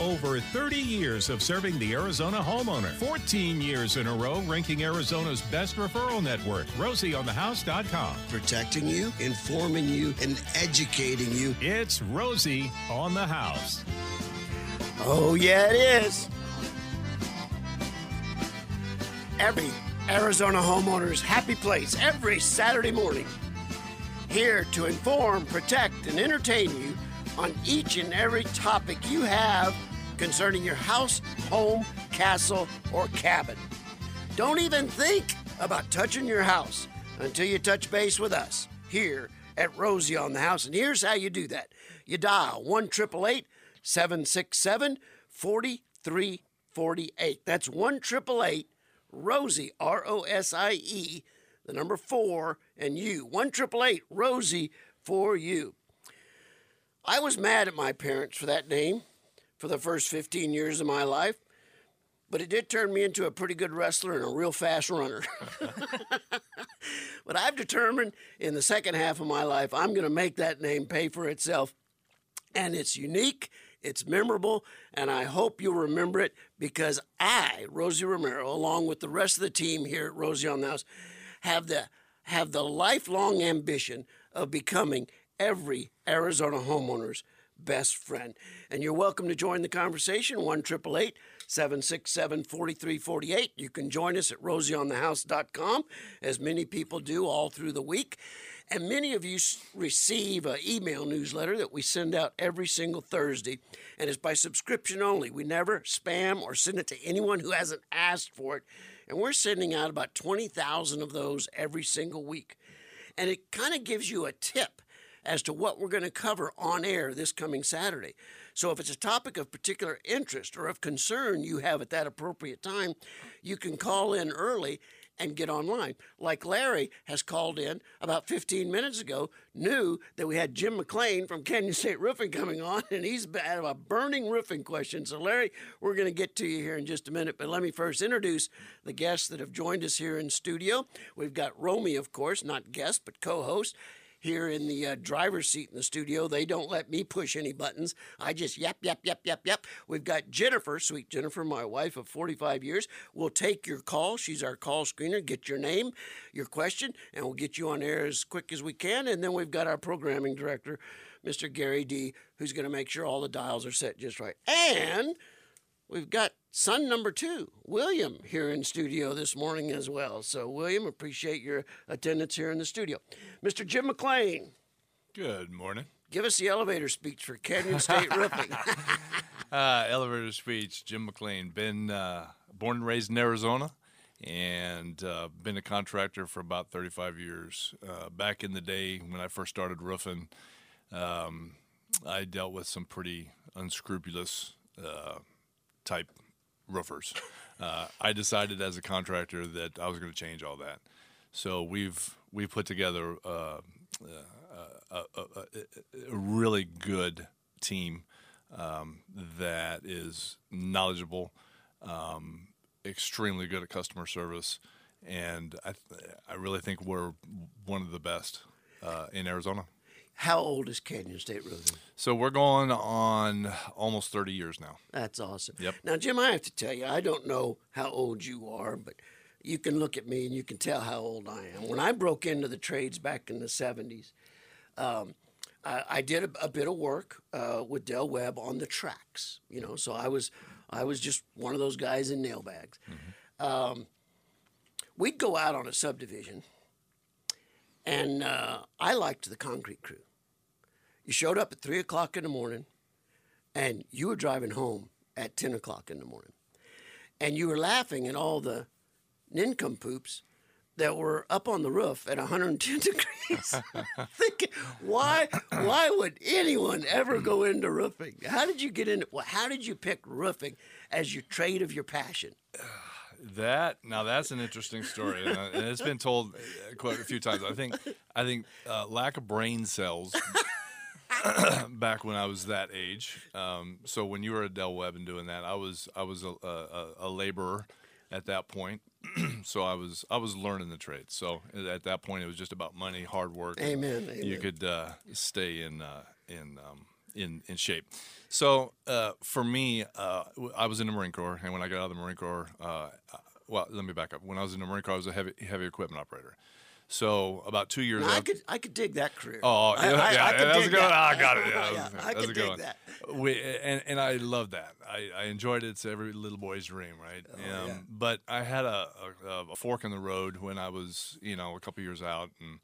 Over 30 years of serving the Arizona homeowner. 14 years in a row ranking Arizona's best referral network. RosieOnTheHouse.com. Protecting you, informing you, and educating you. It's Rosie on the House. Oh, yeah, it is. Every Arizona homeowner's happy place every Saturday morning. Here to inform, protect, and entertain you on each and every topic you have concerning your house, home, castle, or cabin. Don't even think about touching your house until you touch base with us here at Rosie on the House. And here's how you do that you dial 1 767 4348. That's 1 Rosie, R O S I E, the number four, and you. 1 Rosie for you. I was mad at my parents for that name for the first 15 years of my life, but it did turn me into a pretty good wrestler and a real fast runner. but I've determined in the second half of my life, I'm going to make that name pay for itself. And it's unique, it's memorable, and I hope you'll remember it because I, Rosie Romero, along with the rest of the team here at Rosie on the House, have the have the lifelong ambition of becoming every Arizona homeowner's best friend. And you're welcome to join the conversation, 1 767 4348. You can join us at rosieonthehouse.com, as many people do all through the week. And many of you receive an email newsletter that we send out every single Thursday, and it's by subscription only. We never spam or send it to anyone who hasn't asked for it. And we're sending out about 20,000 of those every single week. And it kind of gives you a tip as to what we're going to cover on air this coming Saturday. So if it's a topic of particular interest or of concern you have at that appropriate time, you can call in early and get online. Like Larry has called in about 15 minutes ago, knew that we had Jim McClain from Canyon State Roofing coming on, and he's had a burning roofing question. So, Larry, we're going to get to you here in just a minute, but let me first introduce the guests that have joined us here in studio. We've got Romy, of course, not guest, but co host here in the uh, driver's seat in the studio. They don't let me push any buttons. I just yap, yap, yap, yap, yap. We've got Jennifer, sweet Jennifer, my wife of 45 years. We'll take your call. She's our call screener. Get your name, your question, and we'll get you on air as quick as we can. And then we've got our programming director, Mr. Gary D., who's going to make sure all the dials are set just right. And we've got son number two, William, here in studio this morning as well. So, William, appreciate your attendance here in the studio. Mr. Jim McClain. Good morning. Give us the elevator speech for Canyon State Roofing. uh, elevator speech, Jim McClain. Been uh, born and raised in Arizona and uh, been a contractor for about 35 years. Uh, back in the day when I first started roofing, um, I dealt with some pretty unscrupulous uh, type roofers. Uh, I decided as a contractor that I was going to change all that. So we've we've put together uh, uh, a, a, a, really good team um, that is knowledgeable, um, extremely good at customer service, and I I really think we're one of the best uh, in Arizona. How old is Canyon State Roofing? So we're going on almost 30 years now. That's awesome. Yep. Now, Jim, I have to tell you, I don't know how old you are, but you can look at me and you can tell how old I am. When I broke into the trades back in the 70s, um, I, I, did a, a, bit of work uh, with Del Webb on the tracks. You know, so I was I was just one of those guys in nail bags. Mm-hmm. Um, we'd go out on a subdivision, and uh, I liked the concrete crew. You showed up at three o'clock in the morning, and you were driving home at ten o'clock in the morning, and you were laughing at all the nincompoops that were up on the roof at 110 degrees, thinking, why, why would anyone ever go into roofing? How did you get into? Well, how did you pick roofing as your trade of your passion? That now that's an interesting story, and, uh, it's been told uh, quite a few times. I think I think uh, lack of brain cells back when I was that age. Um, so when you were at Del Webb and doing that, I was I was a, a, a laborer at that point. so I was I was learning the trade. So at that point, it was just about money, hard work. Amen. Amen. You could uh, stay in uh, in um, in in shape. So uh, for me, uh, I was in the Marine Corps, and when I got out of the Marine Corps, uh, well, let me back up. When I was in the Marine Corps, I was a heavy heavy equipment operator. So about two years. Now, I could I could dig that career. Oh, I, yeah, I, yeah, I could that's dig a good. that. I got it. Yeah, Yeah, I could dig that. We, and and I love that. I, I enjoyed it. It's every little boy's dream, right? Oh, um, yeah. But I had a, a, a fork in the road when I was, you know, a couple years out, and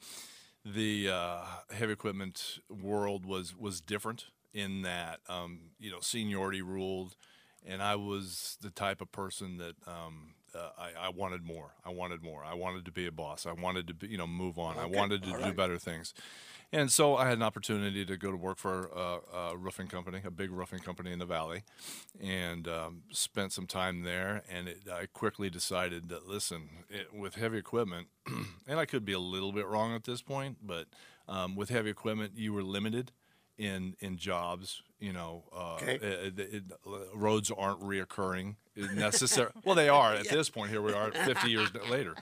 the uh, heavy equipment world was was different in that, um, you know, seniority ruled, and I was the type of person that. Um, uh, I, I wanted more. I wanted more. I wanted to be a boss. I wanted to, be, you know, move on. I wanted to all do right. better things. And so I had an opportunity to go to work for a, a roofing company, a big roofing company in the valley, and um, spent some time there. And it, I quickly decided that listen, it, with heavy equipment, and I could be a little bit wrong at this point, but um, with heavy equipment, you were limited in in jobs. You know, uh, Okay. it- it- roads aren't reoccurring necessarily. well, they are at this point. Here we are, 50 years later.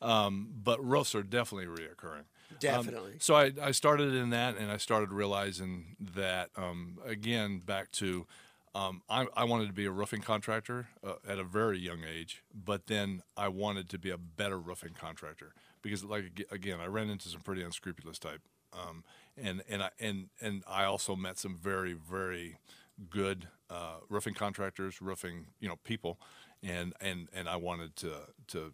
Um, but roofs are definitely reoccurring. Definitely. So I, I started in that, and I started realizing that um, again back to um, I, I wanted to be a roofing contractor uh, at a very young age, but then I wanted to be a better roofing contractor because, like again, I ran into some pretty unscrupulous type, um, and and I and and I also met some very very good uh, roofing contractors, roofing you know people, and and and I wanted to to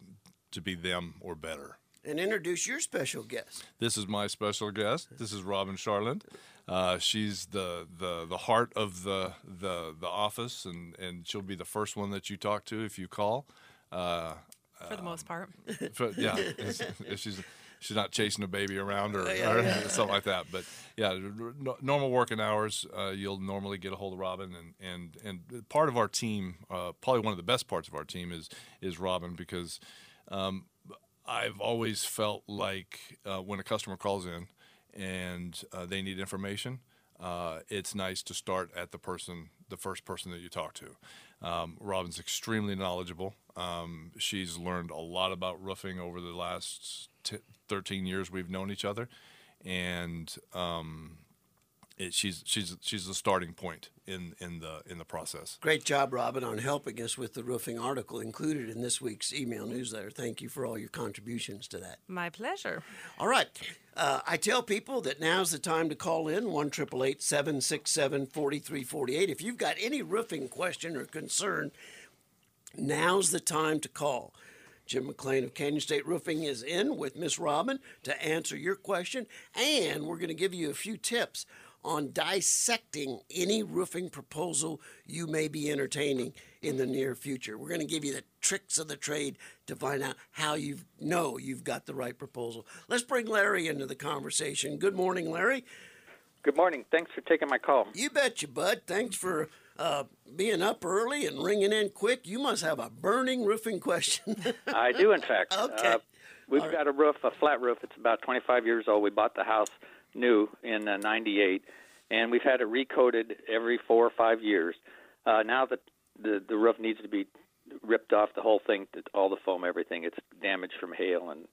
to be them or better. And introduce your special guest. This is my special guest. This is Robyn Charland. Uh, she's the, the the heart of the the the office, and, and she'll be the first one that you talk to if you call. Uh, for the most part. for- yeah, if if she's she's not chasing a baby around or, Yeah, or yeah. something like that. But yeah, normal working hours, uh, you'll normally get a hold of Robyn, and and and part of our team, uh, probably one of the best parts of our team is is Robyn because um, I've always felt like uh, when a customer calls in and uh, they need information, uh, it's nice to start at the person, the first person that you talk to. Um, Robyn's extremely knowledgeable. Um, she's learned a lot about roofing over the last t- 13 years we've known each other, and um, it, she's she's she's the starting point in in the in the process. Great job, Robyn, on helping us with the roofing article included in this week's email newsletter. Thank you for all your contributions to that. My pleasure. All right. Uh, I tell people that now's the time to call in 1 767 4348. If you've got any roofing question or concern, now's the time to call. Jim McClain of Canyon State Roofing is in with Miss Robyn to answer your question, and we're going to give you a few tips on dissecting any roofing proposal you may be entertaining in the near future. We're going to give you the tricks of the trade to find out how you know you've got the right proposal. Let's bring Larry into the conversation. Good morning, Larry. Good morning. Thanks for taking my call. You bet you, bud. Thanks for uh, being up early and ringing in quick. You must have a burning roofing question. I do, in fact. Okay. Uh, we've got a roof, a flat roof. It's about 25 years old. We bought the house new in uh, 98, and we've had it recoated every four or five years. Uh, now that the, the roof needs to be ripped off, the whole thing, all the foam, everything, it's damaged from hail and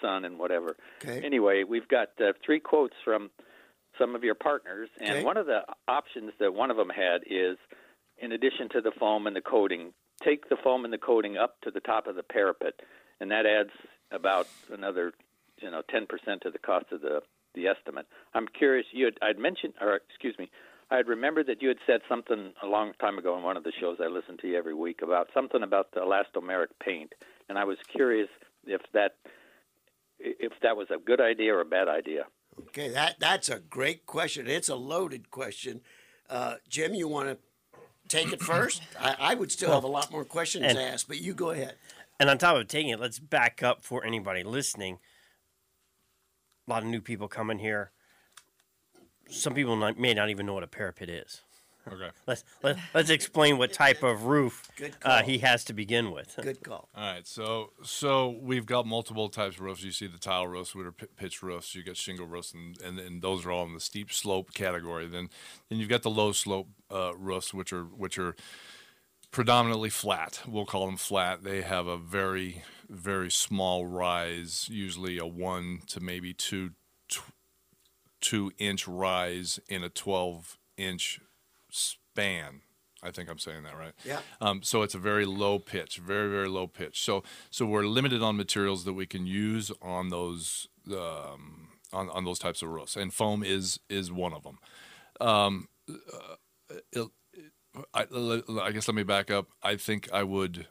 sun and whatever. Okay. Anyway, we've got uh, three quotes from some of your partners, and Okay. one of the options that one of them had is, in addition to the foam and the coating, take the foam and the coating up to the top of the parapet, and that adds about another, you know, 10% to the cost of the the estimate. I'm curious. You had I'd mentioned, or excuse me, I had remembered that you had said something a long time ago in one of the shows I listen to you every week about something about the elastomeric paint, and I was curious if that if that was a good idea or a bad idea. Okay, that that's a great question. It's a loaded question. Uh, Jim, you want to take it first? I, I would still have a lot more questions and- to ask, but you go ahead. And on top of taking it, let's back up for anybody listening. A lot of new people coming here. Some people not, may not even know what a parapet is. Okay. Let's let, let's explain what type of roof Good uh, call. he has to begin with. Good call. All right, so so we've got multiple types of roofs. You see the tile roofs, which are pi- pitch roofs. You got shingle roofs, and, and, and those are all in the steep slope category. Then then you've got the low slope uh, roofs, which are which are predominantly flat. We'll call them flat. They have a very very small rise, usually a one to maybe two tw- two inch rise in a twelve inch span. I think I'm saying that right. Yeah. Um, so it's a very low pitch, very very low pitch. So so we're limited on materials that we can use on those um, on on those types of roofs, and foam is is one of them. Um, uh, it, I, I guess let me back up. I think I would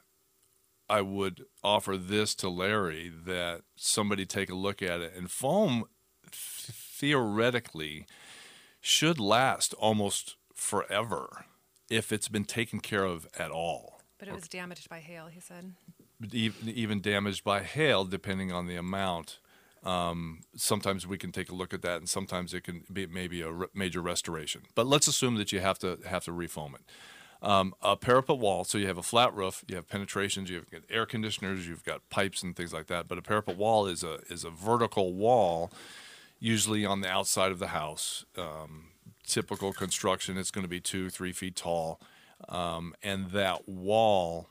I would offer this to Larry that somebody take a look at it. And foam th- theoretically should last almost forever if it's been taken care of at all. But it was damaged by hail, he said. Even, even damaged by hail, depending on the amount. Um, sometimes we can take a look at that, and sometimes it can be maybe a re- major restoration. But let's assume that you have to have to refoam it. Um, a parapet wall, so you have a flat roof, you have penetrations, you have got air conditioners, you've got pipes and things like that. But a parapet wall is a is a vertical wall, usually on the outside of the house. Um, typical construction, it's going to be two, three feet tall, um, and that wall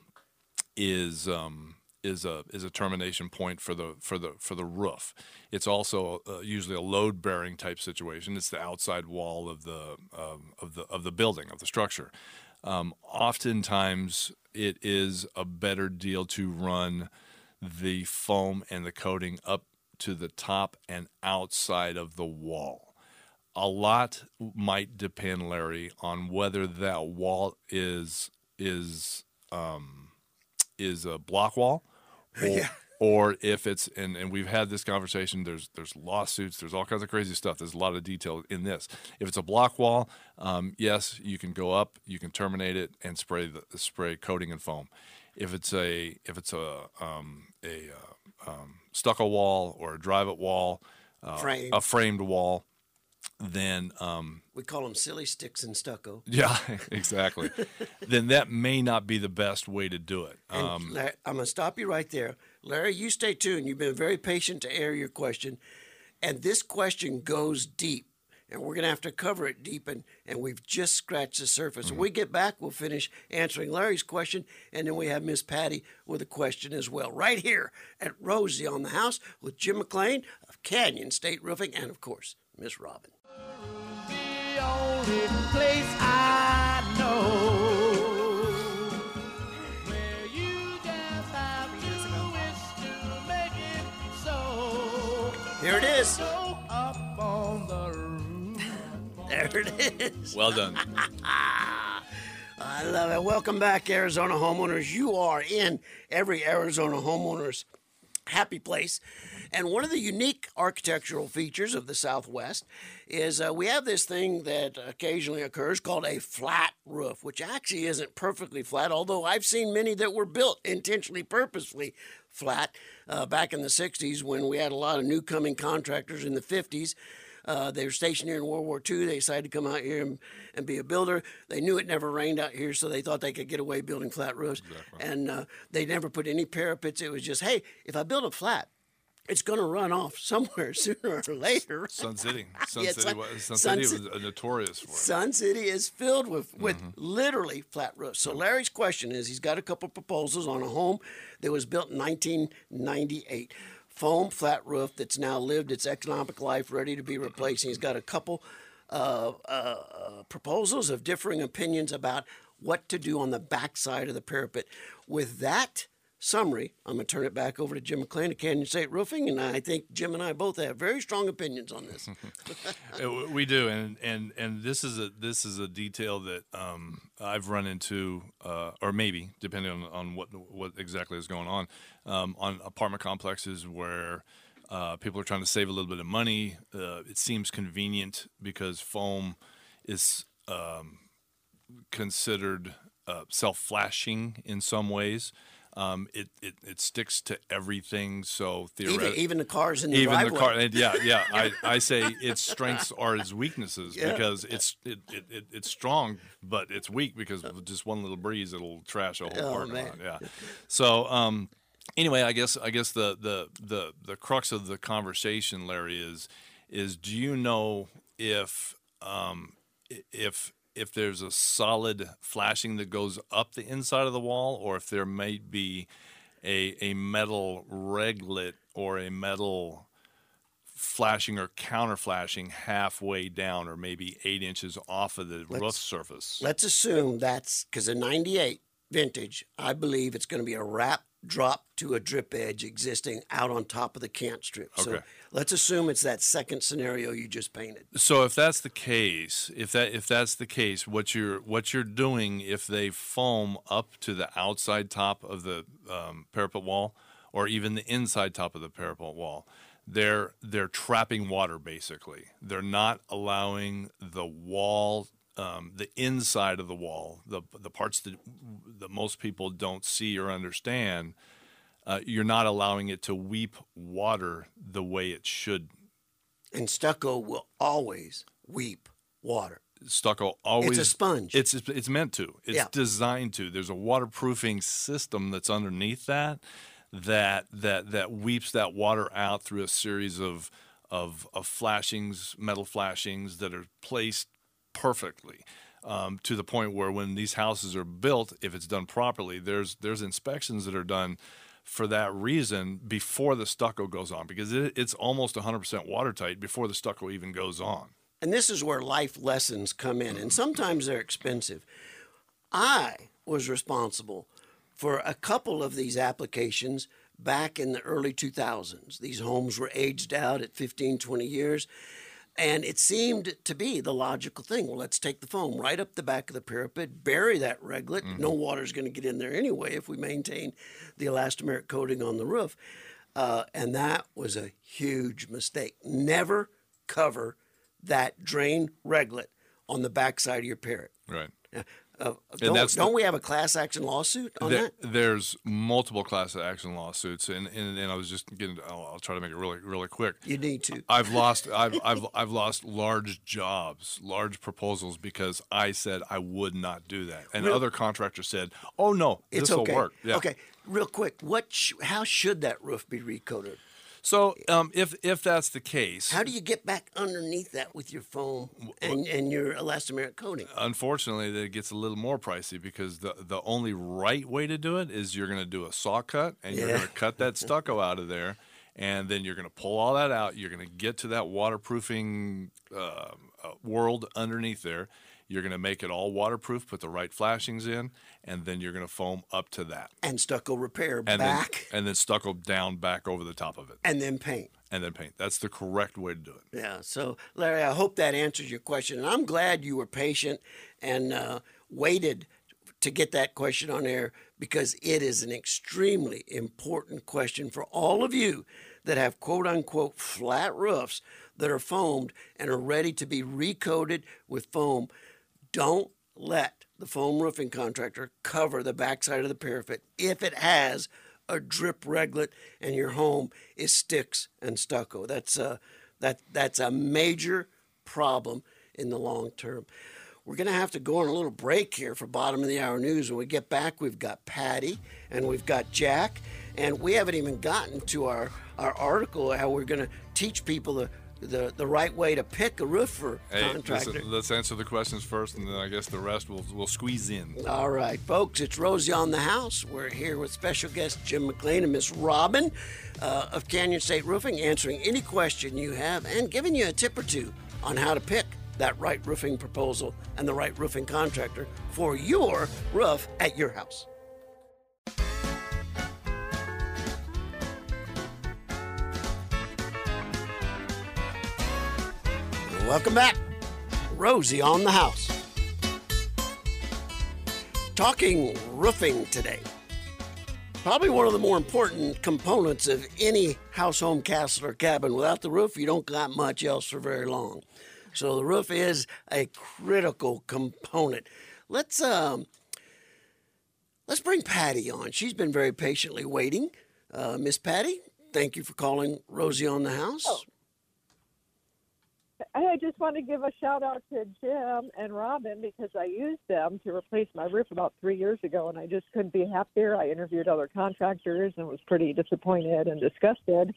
is um, is a is a termination point for the for the for the roof. It's also uh, usually a load bearing type situation. It's the outside wall of the um, of the of the building of the structure. Um, oftentimes, it is a better deal to run the foam and the coating up to the top and outside of the wall. A lot might depend, Larry, on whether that wall is is um, is a block wall, or, or if it's and, and we've had this conversation. There's there's lawsuits. There's all kinds of crazy stuff. There's a lot of detail in this. If it's a block wall, um, yes, you can go up, you can terminate it, and spray the spray coating and foam. If it's a if it's a um, a uh, um, stucco wall or a Dryvit wall, uh, Frame. a framed wall, then um, We call them silly sticks and stucco. yeah, exactly. then that may not be the best way to do it. Um, La- I'm going to stop you right there. Larry, you stay tuned. You've been very patient to air your question. And this question goes deep. And we're going to have to cover it deep. And, and we've just scratched the surface. When we get back, we'll finish answering Larry's question. And then we have Miss Patty with a question as well. Right here at Rosie on the House with Jim McClain of Canyon State Roofing. And, of course, Miss Robyn. The only place I know where you just have to wish to make it so. Here it is. So up on the roof. There it is. well done. I love it. Welcome back, Arizona homeowners. You are in every Arizona homeowner's happy place. And one of the unique architectural features of the Southwest is uh, we have this thing that occasionally occurs called a flat roof, which actually isn't perfectly flat, although I've seen many that were built intentionally, purposefully flat uh, back in the 60s when we had a lot of new coming contractors in the 50s. Uh, they were stationed here in World War II. They decided to come out here and, and be a builder. They knew it never rained out here, so they thought they could get away building flat roofs. And uh, they never put any parapets. It was just, hey, if I build a flat, it's going to run off somewhere sooner or later. Sun City. Sun Yeah, City, Sun- was, Sun Sun City Ci- was notorious for it. Sun City is filled with, with Mm-hmm. literally flat roofs. So Larry's question is he's got a couple proposals on a home that was built in 1998. Foam flat roof that's now lived its economic life, ready to be replaced. And he's got a couple uh, uh, uh, proposals of differing opinions about what to do on the backside of the parapet. With that summary, I'm going to turn it back over to Jim McClain of Canyon State Roofing, and I think Jim and I both have very strong opinions on this. Uh, We do, and and and this is a this is a detail that um, I've run into, uh, or maybe depending on, on what what exactly is going on, um, on apartment complexes where uh, people are trying to save a little bit of money. Uh, it seems convenient because foam is um, considered uh, self-flashing in some ways. Um, it, it it sticks to everything, so theoretically, even the cars in the even driveway. the car yeah yeah I, I say its strengths are its weaknesses Yeah. because it's it, it, it it's strong but it's weak because just one little breeze it'll trash a whole Oh, parking man. lot yeah so um anyway i guess i guess the the the the crux of the conversation larry is is do you know if um if if there's a solid flashing that goes up the inside of the wall or if there may be a a metal reglet or a metal flashing or counter flashing halfway down or maybe eight inches off of the roof Let's- surface. Let's assume that's because a 98 vintage, I believe it's going to be a wrap drop to a drip edge existing out on top of the cant strip. So let's assume it's that second scenario you just painted. So if that's the case, if that if that's the case, what you're what you're doing if they foam up to the outside top of the um, parapet wall, or even the inside top of the parapet wall, they're they're trapping water basically. They're not allowing the wall, um, the inside of the wall, the the parts that that most people don't see or understand. Uh, you're not allowing it to weep water the way it should And stucco will always weep water. stucco always It's a sponge. It's it's meant to. It's Yeah. designed to. There's a waterproofing system that's underneath that that that that weeps that water out through a series of of of flashings, metal flashings that are placed perfectly. Um, to the point where when these houses are built, if it's done properly, there's there's inspections that are done for that reason before the stucco goes on because it, it's almost 100% watertight before the stucco even goes on. And this is where life lessons come in, and sometimes they're expensive. I was responsible for a couple of these applications back in the early 2000s. These homes were aged out at 15, 20 years, and it seemed to be the logical thing. Well, let's take the foam right up the back of the parapet, bury that reglet. No water's going to get in there anyway if we maintain the elastomeric coating on the roof. Uh, and that was a huge mistake. Never cover that drain reglet on the backside of your parrot. Right. Uh, don't, the- don't we have a class action lawsuit on There, that? there's multiple class action lawsuits, and, and, and I was just getting. I'll, I'll try to make it really really quick. You need to. I've lost I've, I've I've lost large jobs, large proposals because I said I would not do that, and Real- other contractors said, "Oh no, It's this will okay. work." Yeah. Okay, real quick. What? Sh- how should that roof be recoated? So um, if if that's the case, How do you get back underneath that with your foam and, and your elastomeric coating? unfortunately, that gets a little more pricey because the the only right way to do it is you're going to do a saw cut and you're going to cut that stucco out of there, and then you're going to pull all that out. You're going to get to that waterproofing uh, uh, world underneath there. You're going to make it all waterproof, put the right flashings in, and then you're going to foam up to that, And stucco repair and back then and then stucco down back over the top of it, and then paint. and then paint. That's the correct way to do it. Yeah. So, Larry, I hope that answers your question. And I'm glad you were patient and uh, waited to get that question on air because it is an extremely important question for all of you that have quote unquote flat roofs that are foamed and are ready to be recoated with foam. Don't let the foam roofing contractor cover the backside of the parapet if it has a drip reglet and your home is sticks and stucco. That's a, that, that's a major problem in the long term. We're going to have to go on a little break here for bottom of the hour news. When we get back, we've got Patty and we've got Jack, and we haven't even gotten to our, our article how we're going to teach people the, the, the right way to pick a roofer Hey, contractor. listen, let's answer the questions first, and then I guess the rest will will squeeze in. All right, folks, it's Rosie on the house. We're here with special guest Jim McClain and Miss Robyn uh, of Canyon State Roofing, answering any question you have and giving you a tip or two on how to pick that right roofing proposal and the right roofing contractor for your roof at your house. Welcome back. Rosie on the house. Talking roofing today. Probably one of the more important components of any house, home, castle, or cabin. Without the roof, you don't got much else for very long. So the roof is a critical component. Let's um, let's bring Patty on. She's been very patiently waiting. Uh, Miss Patty, thank you for calling Rosie on the house. I just want to give a shout out to Jim and Robyn because I used them to replace my roof about three years ago, and I just couldn't be happier. I interviewed other contractors and was pretty disappointed and disgusted.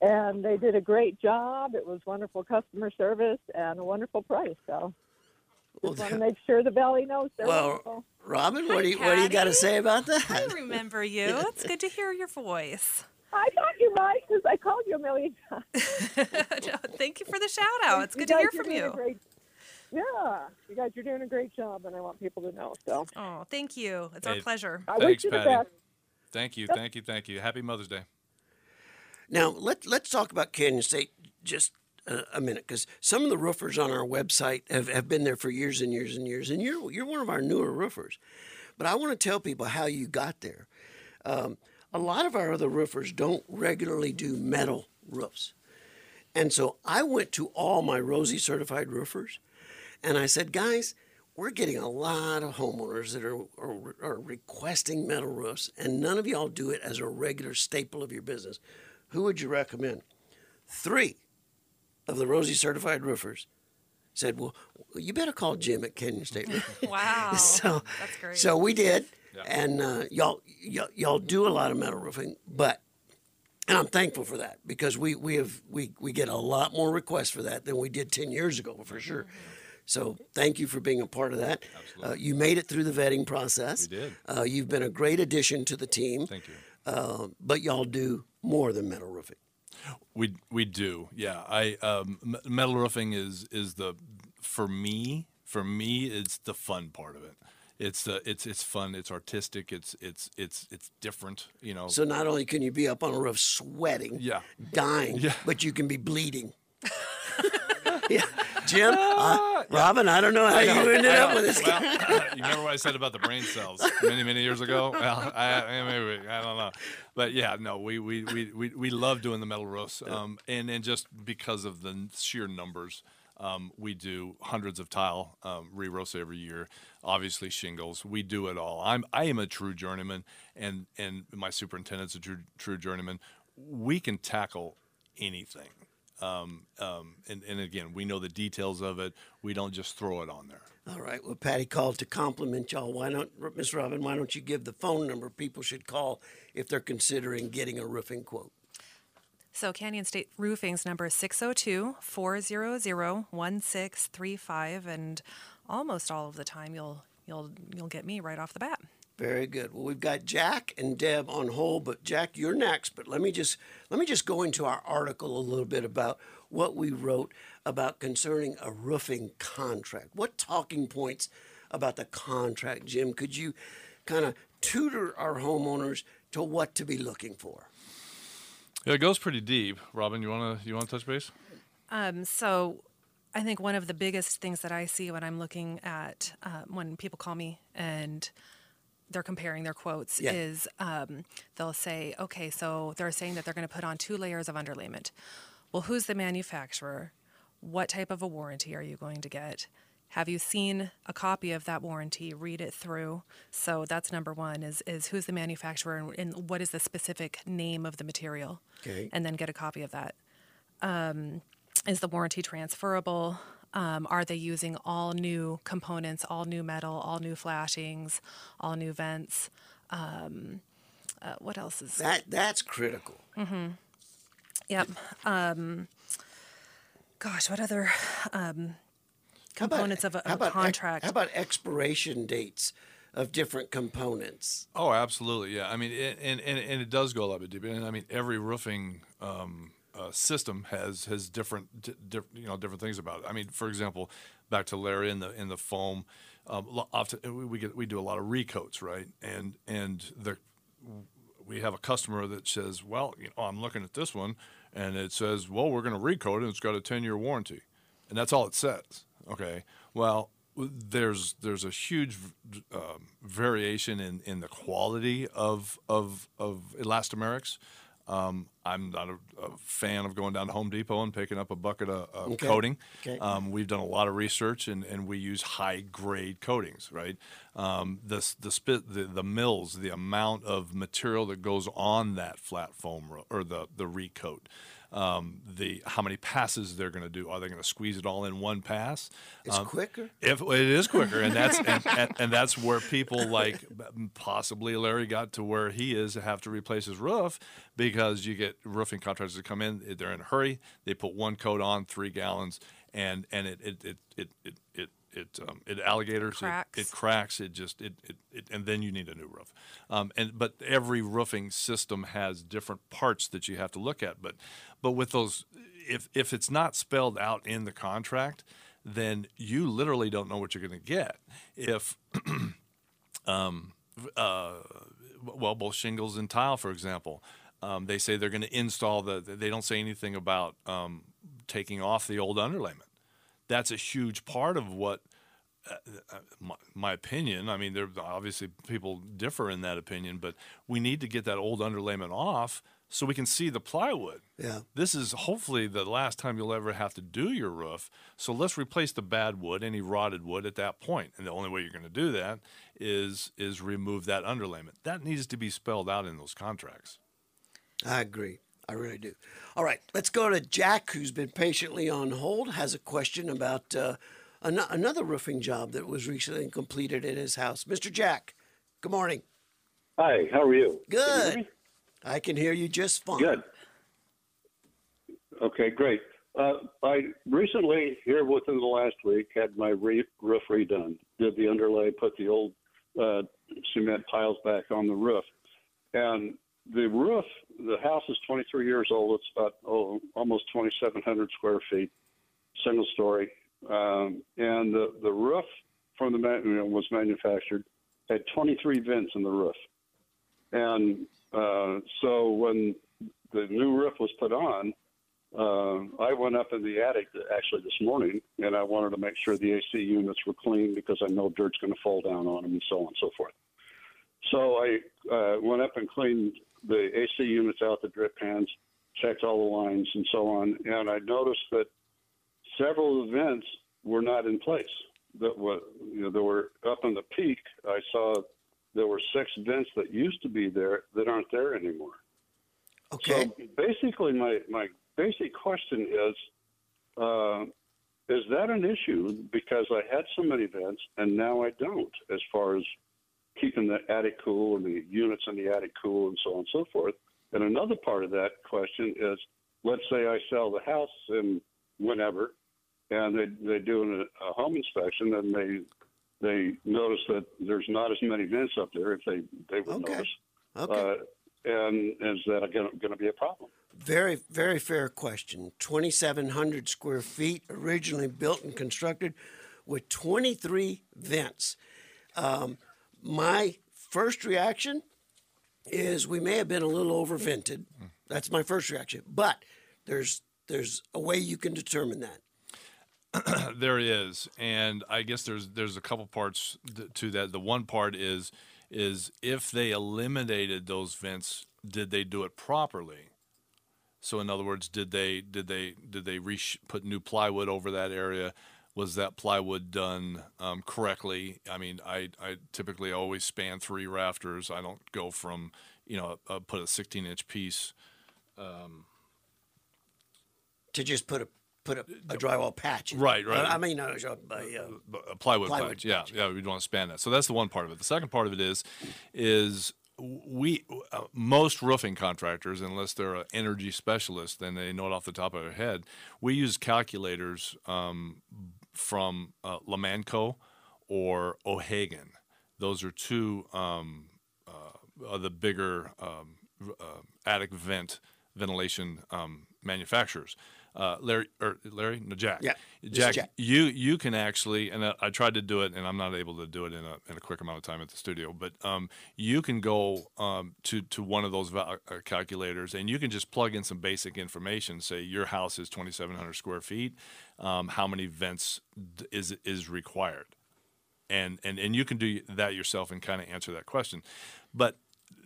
And they did a great job. It was wonderful customer service and a wonderful price. So Well, just want to make sure the Valley knows they're Well, wonderful. Robyn, Hi, what do you what do you got to say about that? I remember you. It's good to hear your voice. I thought you might because I called you a million times. Thank you for the shout out. It's You good to guys hear are from doing a you. great- yeah, you guys you're doing a great job, and I want people to know. So Oh, thank you. It's our Hey, pleasure. I Thanks, wish you the best. Thank you, thank you, thank you. Happy Mother's Day. Now let let's talk about Canyon State just a, a minute because some of the roofers on our website have, have been there for years and years and years, and you're you're one of our newer roofers. But I want to tell people how you got there. Um, a lot of our other roofers don't regularly do metal roofs, and so I went to all my Rosie certified roofers, and I said, guys. We're getting a lot of homeowners that are, are, are requesting metal roofs, and none of y'all do it as a regular staple of your business. Who would you recommend? Three of the Rosie certified roofers said, "Well, you better call Jim at Canyon State Roofing." Wow. so, That's great. so we did, and uh, y'all, y'all y'all do a lot of metal roofing, but and I'm thankful for that because we we have we we get a lot more requests for that than we did ten years ago for sure. So thank you for being a part of that. Uh, you made it through the vetting process. We did. Uh, you've been a great addition to the team. Thank you. Uh, but y'all do more than metal roofing. We we do, yeah. I um, metal roofing is is the for me for me it's the fun part of it. It's the it's it's fun. It's artistic. It's it's it's it's different. You know. So not only can you be up on a roof sweating, Yeah. dying, Yeah. but you can be bleeding. yeah, Jim, uh, Robyn, I don't know how you ended up with this. guy. well, you remember what I said about the brain cells many, many years ago? Well, I, I, maybe, I don't know. But yeah, no, we, we, we, we, we love doing the metal roofs. Um, and, and just because of the sheer numbers, um, we do hundreds of tile um, re-roasts every year. Obviously, shingles. We do it all. I'm I am a true journeyman, and and my superintendent's a true true journeyman. We can tackle anything. Um, um, and, and again, we know the details of it. We don't just throw it on there. All right. Well, Patty called to compliment y'all. Why don't, Miss Robyn? Why don't you give the phone number people should call if they're considering getting a roofing quote? So Canyon State Roofing's number is 602-400-1635 and almost all of the time you'll you'll you'll get me right off the bat. Very good. Well, we've got Jack and Deb on hold, but Jack, you're next. But let me just let me just go into our article a little bit about what we wrote about concerning a roofing contract. What talking points about the contract, Jim? Could you kind of tutor our homeowners to what to be looking for? Yeah, it goes pretty deep. Robyn, you wanna you wanna touch base? Um, so I think one of the biggest things that I see when I'm looking at uh, when people call me and they're comparing their quotes Yeah. is um, they'll say, okay, so they're saying that they're going to put on two layers of underlayment. Well, who's the manufacturer? What type of a warranty are you going to get? Have you seen a copy of that warranty? Read it through. So that's number one: is is who's the manufacturer and, and what is the specific name of the material? Okay. And then get a copy of that is the warranty transferable? Um, are they using all new components, all new metal, all new flashings, all new vents? Um, uh, what else is? That that's critical. mm-hmm. Yep. Um, gosh, what other How about- components of a, how of a about ex- contract? how about expiration dates of different components? Oh, absolutely. Yeah. I mean, it, and, and and it does go a lot bit deeper. And I mean, every roofing um, uh, system has has different di- diff, you know different things about it. I mean, for example, back to Larry in the in the foam. Um, often we- we get we do a lot of recoats, right? And and the we have a customer that says, "Well, you know, I'm looking at this one, and it says, well, we're going to recoat it. and It's got a 10 year warranty, and that's all it says." Okay. Well, there's there's a huge um, variation in, in the quality of of of elastomerics. Um, I'm not a, a fan of going down to Home Depot and picking up a bucket of, of Okay. coating. Okay. Um, we've done a lot of research and, and we use high grade coatings, right? Um, the the spit the, the mills, the amount of material that goes on that flat foam or the the recoat, um, the how many passes they're going to do. Are they going to squeeze it all in one pass? It's Um, quicker. if it is quicker, and that's and, and, and that's where people like possibly Larry got to where he is to have to replace his roof because you get roofing contractors to come in, they're in a hurry, they put one coat on, three gallons, and and it it it it it, it it um, it alligators, it- Cracks. It, cracks. It just it, it, it and then you need a new roof. Um, and but every roofing system has different parts that you have to look at. But but with those, if if it's not spelled out in the contract, then you literally don't know what you're going to get. If um, uh, well, both shingles and tile, for example, um, they say they're going to install the. They don't say anything about um, taking off the old underlayment. That's a huge part of what, uh, uh, my, my opinion. I mean, there obviously people differ in that opinion, but we need to get that old underlayment off so we can see the plywood. Yeah. This is hopefully the last time you'll ever have to do your roof. So let's replace the bad wood, any rotted wood at that point. And the only way you're going to do that is is remove that underlayment. That needs to be spelled out in those contracts. I agree. I really do. All right, let's go to Jack, who's been patiently on hold, has a question about uh, an- another roofing job that was recently completed at his house. Mr. Jack, good morning. Hi, how are you? Can you Good. I can hear you just fine. Good. Okay, great. Uh, I recently, here within the last week, had my re- roof redone. Did the underlay, put the old uh, cement piles back on the roof, and the roof. The house is 23 years old. It's about oh, almost 2,700 square feet, single story, um, and the the roof from the you know, was manufactured had 23 vents in the roof, and uh, so when the new roof was put on, uh, I went up in the attic actually this morning, and I wanted to make sure the AC units were clean because I know dirt's going to fall down on them and so on and so forth. So I uh, went up and cleaned the AC units out, the drip pans, checked all the lines and so on, and I noticed that several vents were not in place. That were, you know, they were up in the peak. I saw there were six vents that used to be there that aren't there anymore. Okay. So basically, my, my basic question is uh, Is that an issue? Because I had so many vents and now I don't, as far as keeping the attic cool and the units in the attic cool and so on and so forth. And another part of that question is let's say I sell the house and whenever and they, they do an, a home inspection and they they notice that there's not as many vents up there if they, they would Okay. notice. Okay. Uh, and is that going to be a problem? Very, very fair question. 2,700 square feet, originally built and constructed with 23 vents. Um, my first reaction is we may have been a little over vented. That's my first reaction. But there's there's a way you can determine that. there is, and I guess there's there's a couple parts to that. The one part is is if they eliminated those vents, did they do it properly? So in other words, did they did they did they re- put new plywood over that area? Was that plywood done um, correctly? I mean, I, I typically always span three rafters. I don't go from you know uh, put a 16 inch piece To just put a put a, a drywall patch. in. Right, right. I mean, no, no, by, uh, plywood, Plywood patch. Yeah, patch. yeah, we want to span that. So that's the one part of it. The second part of it is, is we uh, most roofing contractors, unless they're an energy specialist, then they know it off the top of their head. We use calculators um, from uh, Lomanco or O'Hagin. Those are two um, uh, of the bigger um, uh, attic vent ventilation um, manufacturers. Uh, Larry, or Larry, no, Jack. Yeah, Jack, Jack. you you can actually, and I, I tried to do it, and I'm not able to do it in a in a quick amount of time at the studio. But um, you can go um, to to one of those val- uh, calculators, and you can just plug in some basic information. Say your house is 2,700 square feet. Um, how many vents is is required? and and and you can do that yourself and kind of answer that question but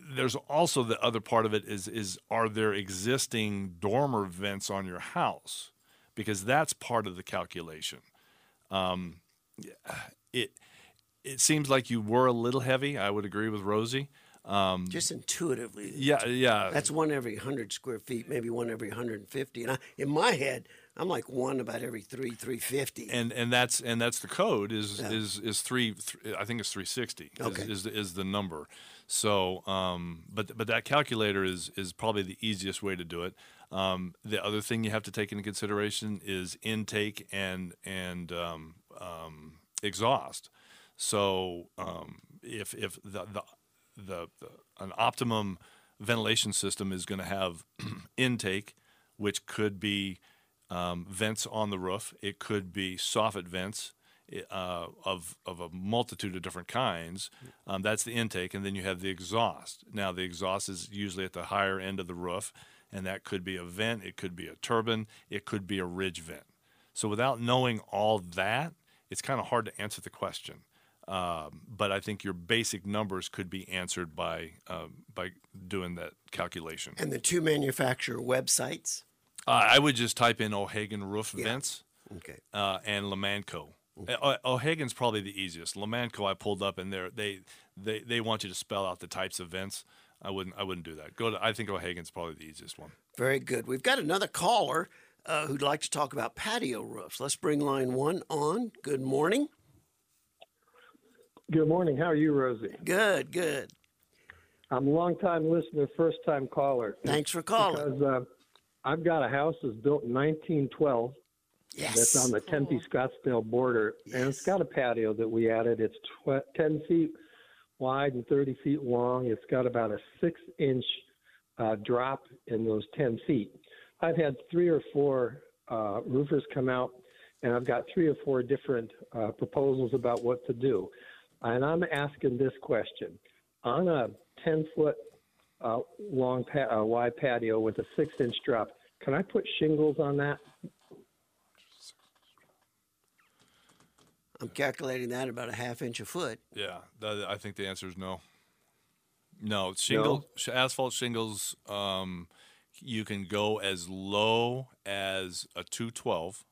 there's also the other part of it is is are there existing dormer vents on your house? Because that's part of the calculation. Um, it it seems like you were a little heavy. I would agree with rosie um, just intuitively. yeah yeah That's one every 100 square feet, maybe one every 150. And I, in my head, I'm like one about every three, 350. and and that's and that's the code is Yeah. is is three, th- I think it's 360 Okay. is, is is the number. So um, but but that calculator is is probably the easiest way to do it. Um, the other thing you have to take into consideration is intake and and um, um, exhaust. So um, if if the, the the, the an optimum ventilation system is going to have intake, which could be um, vents on the roof. It could be soffit vents uh, of of a multitude of different kinds. Um, that's the intake, and then you have the exhaust. Now the exhaust is usually at the higher end of the roof, and that could be a vent. It could be a turbine. It could be a ridge vent. So without knowing all that, it's kind of hard to answer the question. Um, but I think your basic numbers could be answered by um, by doing that calculation. And the two manufacturer websites. Uh, I would just type in O'Hagin roof Yeah. vents Okay. uh, and Lomanco. Uh, O'Hagin's probably the easiest. Lomanco I pulled up and there they they they want you to spell out the types of vents. I wouldn't I wouldn't do that. Go to I think O'Hagin's probably the easiest one. Very good. We've got another caller uh, who'd like to talk about patio roofs. Let's bring line one on. Good morning. Good morning. How are you, Rosie? Good, good. I'm a long time listener, first time caller. Thanks for calling. Because uh, I've got a house that's built in 1912 Yes. that's on the Tempe Scottsdale border, and it's got a patio that we added. It's tw- 10 feet wide and 30 feet long. It's got about a six inch uh, drop in those 10 feet. I've had three or four uh, roofers come out, and I've got three or four different uh, proposals about what to do. And I'm asking this question on a 10 foot uh, long, pa- uh, wide patio with a six inch drop, can I put shingles on that? I'm calculating that about a half inch a foot. Yeah, that, I think the answer is no. No, shingle sh- asphalt shingles. Um, you can go as low as a two twelve.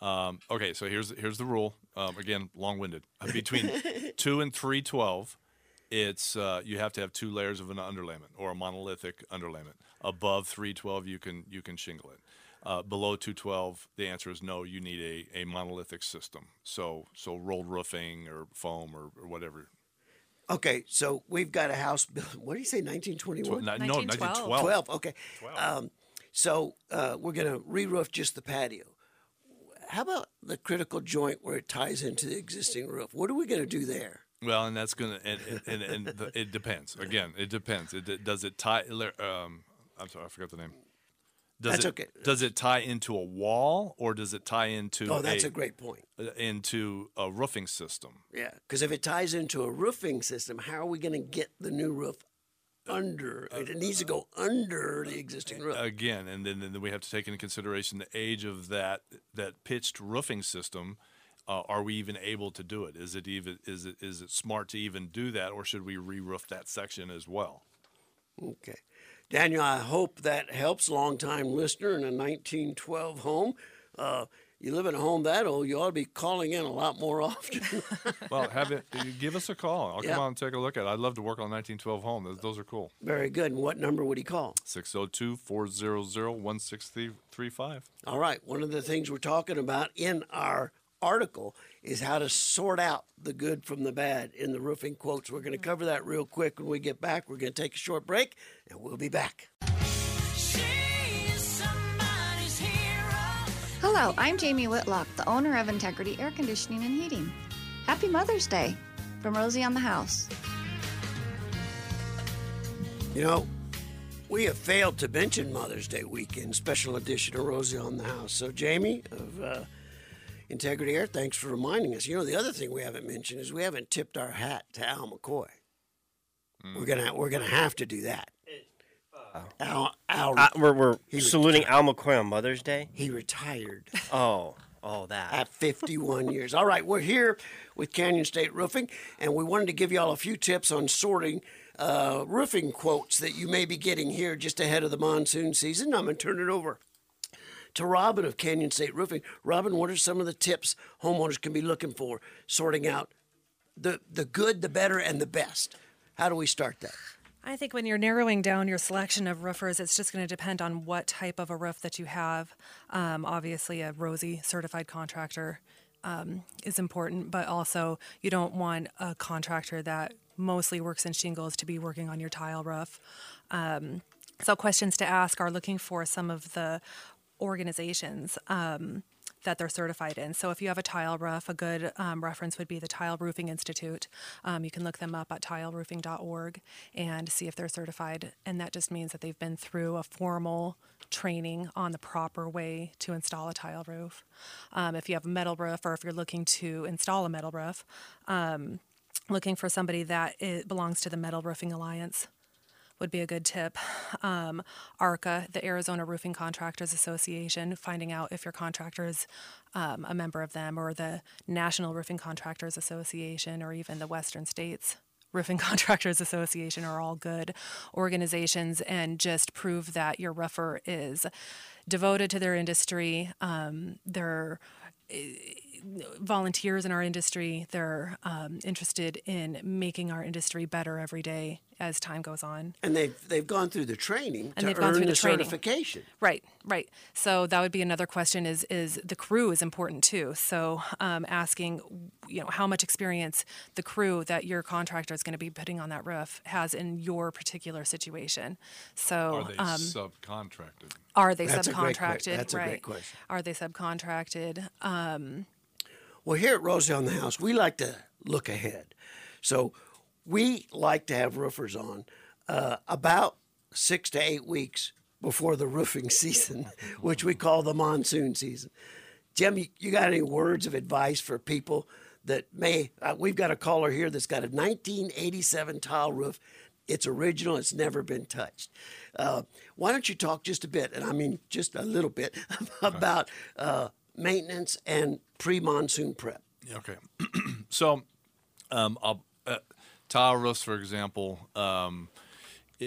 Um, okay, so here's here's the rule. Um, again, long winded. Between two and three twelve, it's uh, you have to have two layers of an underlayment or a monolithic underlayment. Above three twelve, you can you can shingle it. Uh, below 212, the answer is no. You need a, a monolithic system. So so rolled roofing or foam or, or whatever. Okay, so we've got a house built. What do you say, 1921? Tw- no, 1912. 1912. 12. Okay. Um, so uh, we're going to re roof just the patio. How about the critical joint where it ties into the existing roof? What are we going to do there? Well, and that's gonna and and, and, and the, it depends. Again, it depends. It, it- does it tie? Um, I'm sorry, I forgot the name. Does That's it, okay. Does it tie into a wall or does it tie into? Oh, that's a great point. uh, into a roofing system. Yeah, because if it ties into a roofing system, how are we going to get the new roof under? It needs to go under the existing roof. Again, and then, then we have to take into consideration the age of that that pitched roofing system. Uh, are we even able to do it? Is it even is it is it smart to even do that, or should we re-roof that section as well? Okay. Daniel, I hope that helps. Longtime listener in a 1912 home. Uh, you live in a home that old, you ought to be calling in a lot more often. Well, have it. give us a call. I'll Yeah. come out and take a look at it. I'd love to work on 1912 home. Those, those are cool. Very good. And what number would he call? 602 400 1635. All right. One of the things we're talking about in our article is how to sort out the good from the bad in the roofing quotes. We're going to cover that real quick when we get back. We're going to take a short break and we'll be back. Hello, I'm Jamie Whitlock, the owner of Integrity Air Conditioning and Heating. Happy Mother's Day from Rosie on the House. You know, we have failed to mention Mother's Day weekend, special edition of Rosie on the House. So, Jamie of uh, Integrity Air, thanks for reminding us. You know, the other thing we haven't mentioned is we haven't tipped our hat to Al McCoy. We're gonna we're gonna have to do that. Al, Al Uh, we're we're He saluting Al McCoy on Mother's Day. he retired Oh, oh, that. at 51 years. All right, we're here with Canyon State Roofing, and we wanted to give you all a few tips on sorting uh, roofing quotes that you may be getting here just ahead of the monsoon season. I'm going to turn it over to Robyn of Canyon State Roofing. Robyn, what are some of the tips homeowners can be looking for sorting out the, the good, the better, and the best? How do we start that? I think when you're narrowing down your selection of roofers, it's just going to depend on what type of a roof that you have. Um, obviously, a Rosie certified contractor um, is important, but also you don't want a contractor that mostly works in shingles to be working on your tile roof. Um, so, questions to ask are looking for some of the organizations. Um, that they're certified in. So if you have a tile roof, a good um, reference would be the Tile Roofing Institute. Um, you can look them up at tileroofing.org and see if they're certified. And that just means that they've been through a formal training on the proper way to install a tile roof. Um, if you have a metal roof or if you're looking to install a metal roof, um, looking for somebody that it belongs to the Metal Roofing Alliance would be a good tip. Um, ARCA, the Arizona Roofing Contractors Association, finding out if your contractor is um, a member of them, or the National Roofing Contractors Association, or even the Western States Roofing Contractors Association are all good organizations and just prove that your roofer is devoted to their industry. Um, they're volunteers in our industry. They're um, interested in making our industry better every day as time goes on. And they've they've gone through the training And to they've earn gone through the, the training. certification. Right, right. So that would be another question: is is the crew is important too? So um, asking, you know, how much experience the crew that your contractor is going to be putting on that roof has in your particular situation. So Are they um, subcontracted? are they That's a great que- subcontracted? that's a great question. Are they subcontracted? Um, Well, here at Rosie on the House, we like to look ahead. So we like to have roofers on uh, about six to eight weeks before the roofing season, which we call the monsoon season. Jim, you, you got any words of advice for people that may? Uh, we've got a caller here that's got a 1987 tile roof. It's original. It's never been touched. Uh, why don't you talk just a bit, and I mean just a little bit, about uh, maintenance and pre-monsoon prep? Okay. so, um, uh, tile roofs, for example, um, uh,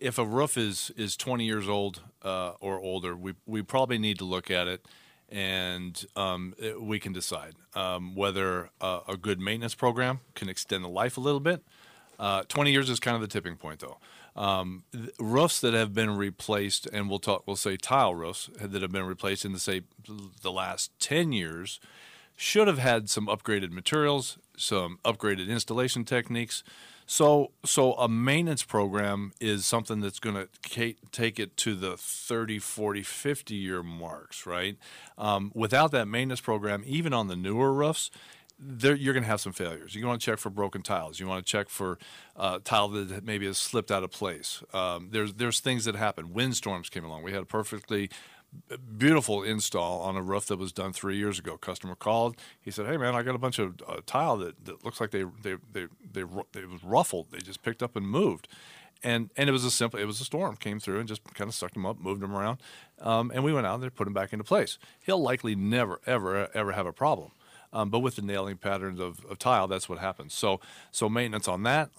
if a roof is, is 20 years old uh, or older, we, we probably need to look at it and um, it- we can decide um, whether uh, a good maintenance program can extend the life a little bit. Uh, 20 years is kind of the tipping point, though. Um, roofs that have been replaced, and we'll talk, we'll say tile roofs that have been replaced in the say the last 10 years, should have had some upgraded materials, some upgraded installation techniques. So, so a maintenance program is something that's going to take it to the 30, 40, 50 year marks, right? Um, without that maintenance program, even on the newer roofs, there, you're going to have some failures. You want to check for broken tiles. You want to check for uh, tile that maybe has slipped out of place. Um, there's there's things that happen. Windstorms came along. We had a perfectly beautiful install on a roof that was done three years ago. Customer called. He said, "Hey man, I got a bunch of uh, tile that, that looks like they they they they it was ruffled. They just picked up and moved." And, and it was a simple it was a storm came through and just kind of sucked them up moved them around um, and we went out there put them back into place he'll likely never ever ever have a problem um, but with the nailing patterns of, of tile that's what happens so so maintenance on that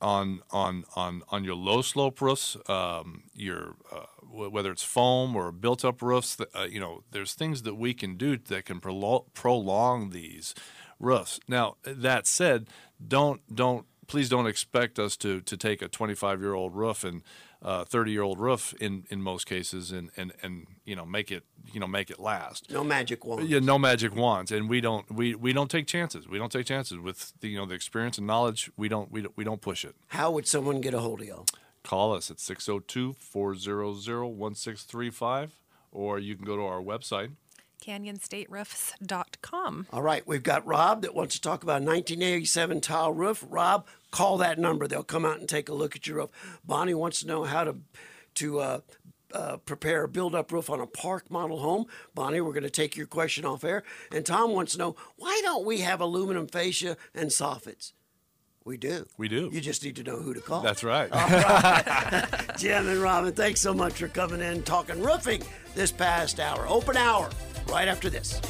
on on on on your low slope roofs, um, your uh, w- whether it's foam or built up roofs, uh, you know, there's things that we can do that can prolo- prolong these roofs. Now that said, don't don't please don't expect us to to take a 25 year old roof and uh, 30 year old roof in in most cases and and and you know make it you know make it last. No magic wand. Yeah, no magic wands, and we don't we, we don't take chances. We don't take chances with the, you know the experience and knowledge. We don't we don't, we don't push it. How would someone get a hold of y'all? Call us at 602-400-1635 or you can go to our website. CanyonStateRoofs.com. All right, we've got Rob that wants to talk about a 1987 tile roof. Rob, call that number. They'll come out and take a look at your roof. Bonnie wants to know how to to uh, uh, prepare a build-up roof on a park model home. Bonnie, we're going to take your question off air. And Tom wants to know why don't we have aluminum fascia and soffits? We do. We do. You just need to know who to call. That's right. Jim and Robyn, thanks so much for coming in talking roofing this past hour. Open hour right after this.